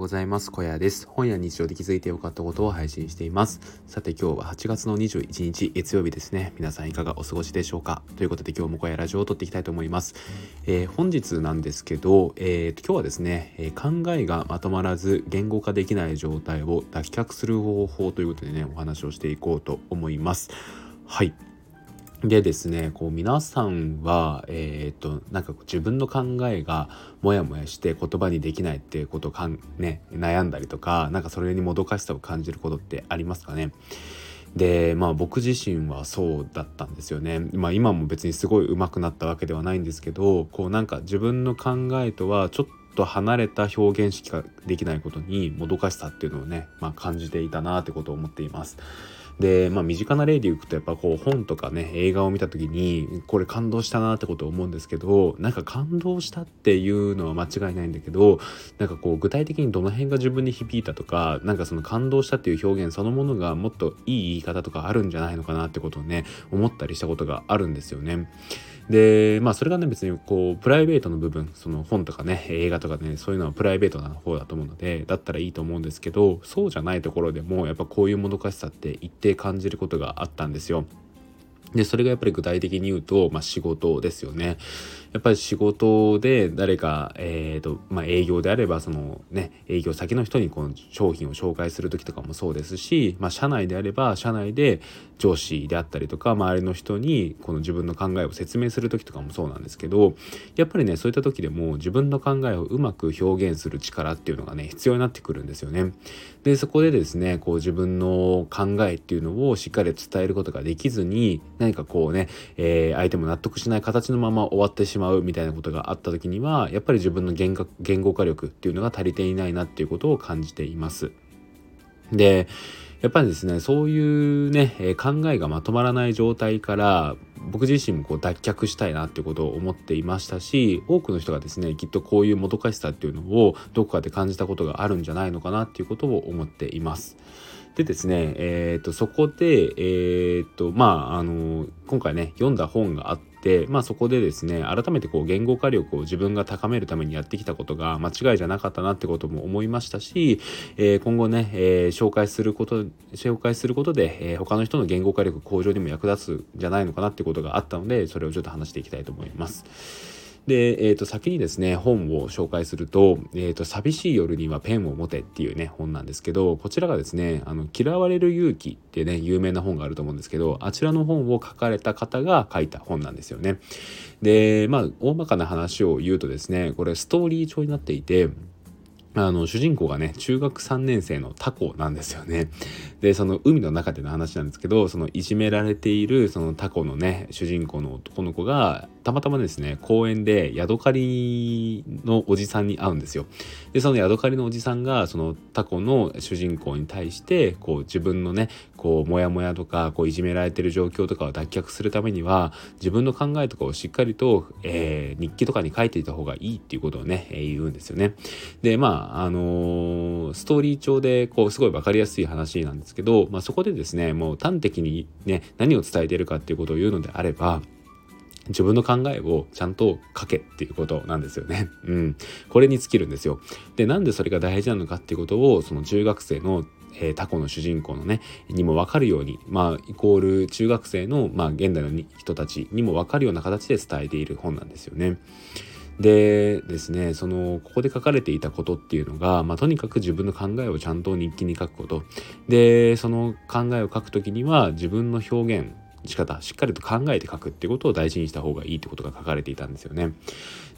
ございます。小屋です。本や日常で気づいてよかったことを配信しています。さて今日は8月の21日月曜日ですね。皆さんいかがお過ごしでしょうか？ということで今日も小屋ラジオを撮っていきたいと思います。えー、本日なんですけど、えー、今日はですね、えー、考えがまとまらず言語化できない状態を脱却する方法ということでね、お話をしていこうと思います。はい。でですねこう皆さんはえっ、となんか自分の考えがモヤモヤして言葉にできないっていうことをかん、ね、悩んだりとかなんかそれにもどかしさを感じることってありますかねでまあ僕自身はそうだったんですよね。まあ今も別にすごい上手くなったわけではないんですけどこうなんか自分の考えとはちょっと離れた表現しかできないことにもどかしさっていうのをね、まあ、感じていたなってことを思っています。で、まあ、身近な例で言うとやっぱこう本とかね映画を見た時にこれ感動したなってことを思うんですけどなんか感動したっていうのは間違いないんだけどなんかこう具体的にどの辺が自分に響いたとかなんかその感動したっていう表現そのものがもっといい言い方とかあるんじゃないのかなってことをね思ったりしたことがあるんですよね。でまあそれがね別にこうプライベートの部分その本とかね映画とかねそういうのはプライベートな方だと思うのでだったらいいと思うんですけどそうじゃないところでもやっぱこういうもどかしさって一定感じることがあったんですよ。でそれがやっぱり具体的に言うと、まあ、仕事ですよね。やっぱり仕事で誰か、えーとまあ、営業であればその、ね、営業先の人にこの商品を紹介する時とかもそうですし、まあ、社内であれば社内で上司であったりとか周りの人にこの自分の考えを説明する時とかもそうなんですけどやっぱりねそういった時でも自分の考えをうまく表現する力っていうのがね必要になってくるんですよね。でそこでですねこう自分の考えっていうのをしっかり伝えることができずに何かこうね、えー、相手も納得しない形のまま終わってしまうまうみたいなことがあった時にはやっぱり自分の言語化力っていうのが足りていないなっていうことを感じています。でやっぱりですねそういうね、え考えがまとまらない状態から僕自身もこう脱却したいなっていうことを思っていましたし多くの人がですねきっとこういうもどかしさっていうのをどこかで感じたことがあるんじゃないのかなっていうことを思っています。でですね、えーと、そこで、えーとまあ、あの今回ね読んだ本があって、まあ、そこでですね改めてこう言語化力を自分が高めるためにやってきたことが間違いじゃなかったなってことも思いましたし、えー、今後ね、えー、紹介すること紹介することで、えー、他の人の言語化力向上にも役立つんじゃないのかなってことがあったのでそれをちょっと話していきたいと思います。で、えー、と先にですね本を紹介すると「えー、と寂しい夜にはペンを持て」っていうね本なんですけどこちらがですね「あの嫌われる勇気」ってね有名な本があると思うんですけどあちらの本を書かれた方が書いた本なんですよね。でまあ大まかな話を言うとですねこれストーリー調になっていてあの主人公がね中学3年生のタコなんですよね。でその海の中での話なんですけどそのいじめられているそのタコのね主人公の男の子がたまたまですね公園でヤドカリのおじさんに会うんですよ。でそのヤドカリのおじさんがそのタコの主人公に対してこう自分のねこうモヤモヤとかこういじめられてる状況とかを脱却するためには自分の考えとかをしっかりと、えー、日記とかに書いていた方がいいっていうことをね、言うんですよね。でまああのー、ストーリー調でこうすごい分かりやすい話なんですけど、まあ、そこでですねもう端的にね何を伝えているかっていうことを言うのであれば自分の考えをちゃんと書けっていうことなんですよね。うん。これに尽きるんですよ。で、なんでそれが大事なのかっていうことを、その中学生のえー、タコの主人公のねにも分かるようにまあイコール中学生の、まあ、現代の人たちにも分かるような形で伝えている本なんですよね。でですねそのここで書かれていたことっていうのが、まあ、とにかく自分の考えをちゃんと日記に書くことでその考えを書くときには自分の表現仕方しっかりと考えて書くってことを大事にした方がいいってことが書かれていたんですよね。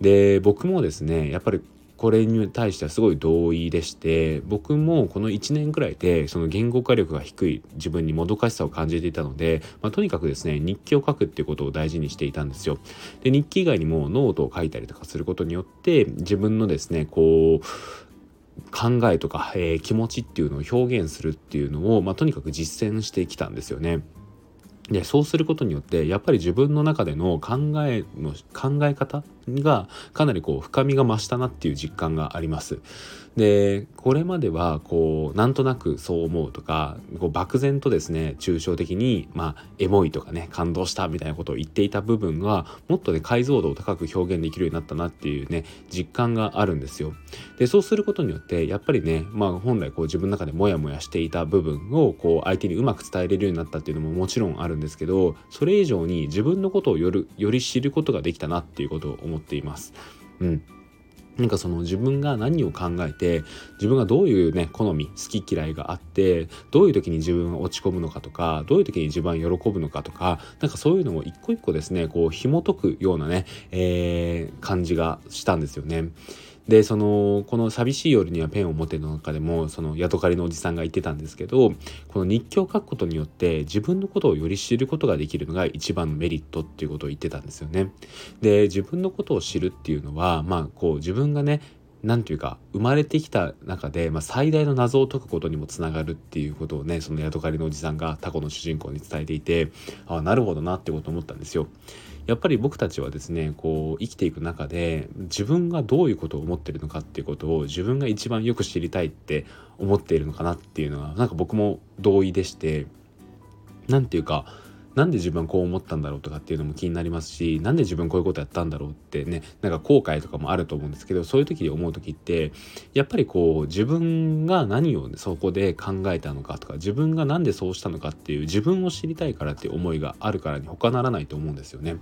で僕もですねやっぱりこれに対してはすごい同意でして僕もこの1年くらいでその言語化力が低い自分にもどかしさを感じていたので、まあ、とにかくですね日記を書くっていうことを大事にしていたんですよ。で日記以外にもノートを書いたりとかすることによって自分のですねこう考えとか、えー、気持ちっていうのを表現するっていうのを、まあ、とにかく実践してきたんですよね。でそうすることによってやっぱり自分の中での考えの考え方がかなりこう深みが増したなっていう実感があります。でこれまではこうなんとなくそう思うとかこう漠然とですね抽象的にまあエモいとかね感動したみたいなことを言っていた部分がもっとね解像度を高く表現できるようになったなっていうね実感があるんですよ。でそうすることによってやっぱりねまあ本来こう自分の中でモヤモヤしていた部分をこう相手にうまく伝えれるようになったっていうのももちろんあるんですけどそれ以上に自分のことをより知ることができたなっていうことを思っっています。うんなんかその自分が何を考えて自分がどういうね好み好き嫌いがあってどういう時に自分が落ち込むのかとかどういう時に自分は喜ぶのかとかなんかそういうのを一個一個ですねこう紐解くようなね、えー、感じがしたんですよね。でそのこの「寂しい夜にはペンを持て」の中でもそのヤドカリのおじさんが言ってたんですけどこの日記を書くことによって自分のことをより知ることができるのが一番のメリットっていうことを言ってたんですよね。で自分のことを知るっていうのはまあこう自分がね何て言うか生まれてきた中で、まあ、最大の謎を解くことにもつながるっていうことをねそのヤドカリのおじさんがタコの主人公に伝えていてああなるほどなってことを思ったんですよ。やっぱり僕たちはですねこう生きていく中で自分がどういうことを思ってるのかっていうことを自分が一番よく知りたいって思っているのかなっていうのはなんか僕も同意でして何て言うかなんで自分はこう思ったんだろうとかっていうのも気になりますしなんで自分こういうことやったんだろうってねなんか後悔とかもあると思うんですけどそういう時に思う時ってやっぱりこう自分が何を、ね、そこで考えたのかとか自分が何でそうしたのかっていう自分を知りたいからっていう思いがあるからに他ならないと思うんですよね。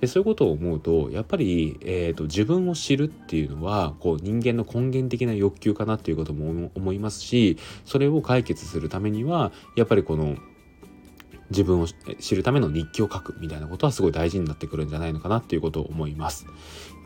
でそういうことを思うとやっぱり、えーと、自分を知るっていうのはこう人間の根源的な欲求かなっていうことも思いますしそれを解決するためにはやっぱりこの自分を知るための日記を書くみたいなことはすごい大事になってくるんじゃないのかなっていうことを思います。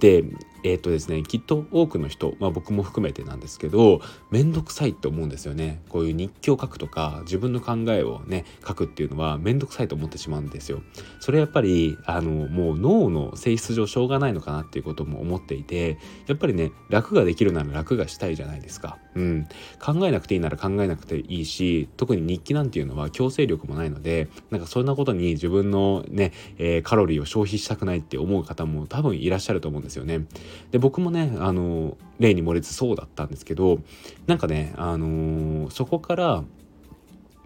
でえっ、とですねきっと多くの人、まあ、僕も含めてなんですけど面倒くさいって思うんですよね。こういう日記を書くとか自分の考えをね書くっていうのは面倒くさいと思ってしまうんですよ。それやっぱりあのもう脳の性質上しょうがないのかなっていうことも思っていてやっぱりね楽ができるなら楽がしたいじゃないですか。うん。考えなくていいなら考えなくていいし特に日記なんていうのは強制力もないのでなんかそんなことに自分のね、えー、カロリーを消費したくないって思う方も多分いらっしゃると思うんですよねで僕もねあの例に漏れずそうだったんですけどなんかねあのそこから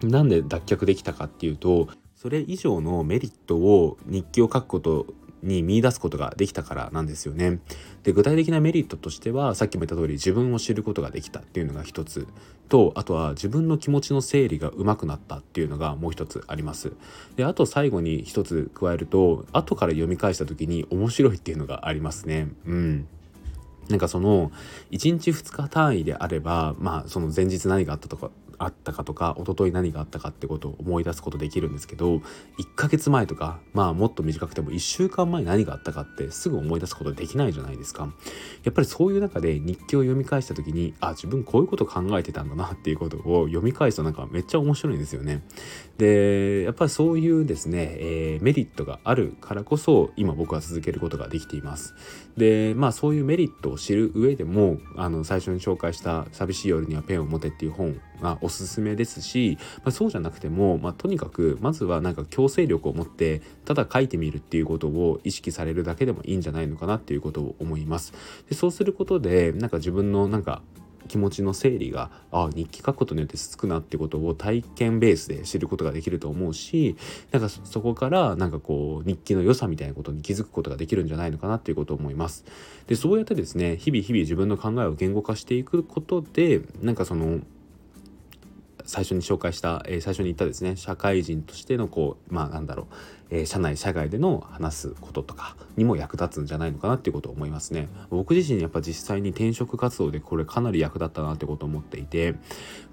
なんで脱却できたかっていうとそれ以上のメリットを日記を書くことに見出すことができたからなんですよね。で具体的なメリットとしてはさっきも言った通り自分を知ることができたっていうのが一つとあとは自分の気持ちの整理が上手くなったっていうのがもう一つあります。であと最後に一つ加えると後から読み返した時に面白いっていうのがありますね。うんなんかその1日2日単位であればまあその前日何があったとかあったかとか一昨日何があったかってことを思い出すことできるんですけど1ヶ月前とかまあもっと短くても1週間前何があったかってすぐ思い出すことできないじゃないですか。やっぱりそういう中で日記を読み返した時にあ自分こういうこと考えてたんだなっていうことを読み返すとなんかめっちゃ面白いんですよね。でやっぱりそういうですね、えー、メリットがあるからこそ今僕は続けることができています。でまあそういうメリットを知る上でもあの最初に紹介した「寂しい夜にはペンを持て」っていう本がおすすめですし、まあ、そうじゃなくても、まあ、とにかくまずはなんか強制力を持ってただ書いてみるっていうことを意識されるだけでもいいんじゃないのかなっていうことを思います。でそうすることでなんか自分のなんか気持ちの整理があ日記書くことによってつくなってことを体験ベースで知ることができると思うしなんかそこからなんかこう日記の良さみたいなことに気づくことができるんじゃないのかなっていうことを思います。でそうやってですね日々日々自分の考えを言語化していくことでなんかその最初に紹介した、えー、最初に言ったですね社会人としてのこうまあなんだろうえー、社内社外での話すこととかにも役立つんじゃないのかなっていうことを思いますね。僕自身やっぱ実際に転職活動でこれかなり役立ったなってことを思っていて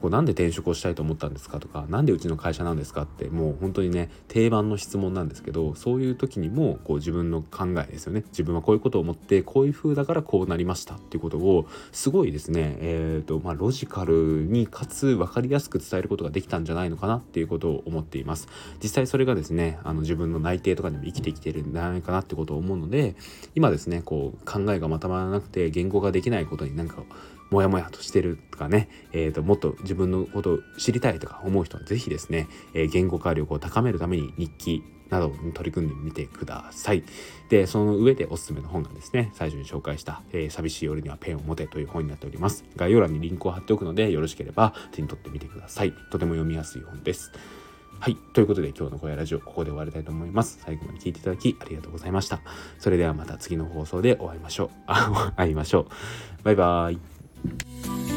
こうなんで転職をしたいと思ったんですかとか何でうちの会社なんですかってもう本当にね定番の質問なんですけどそういう時にもこう自分の考えですよね。自分はこういうことを思ってこういう風だからこうなりましたっていうことをすごいですね。えっ、ー、とまあロジカルにかつ分かりやすく伝えることができたんじゃないのかなっていうことを思っています。実際それがですねあの自分の内定とかでも生きてきてるんじゃないかなってことを思うので今ですねこう考えがまとまらなくて言語ができないことになんかモヤモヤとしてるとかね、えーと、もっと自分のことを知りたいとか思う人は是非ですね、えー、言語化力を高めるために日記などに取り組んでみてください。で、その上でおすすめの本がですね、最初に紹介した、えー、寂しい夜にはペンを持てという本になっております。概要欄にリンクを貼っておくので、よろしければ手に取ってみてください。とても読みやすい本です。はい。ということで今日の声ラジオここで終わりたいと思います。最後まで聞いていただきありがとうございました。それではまた次の放送でお会いましょう。あ、会いましょう。バイバーイ。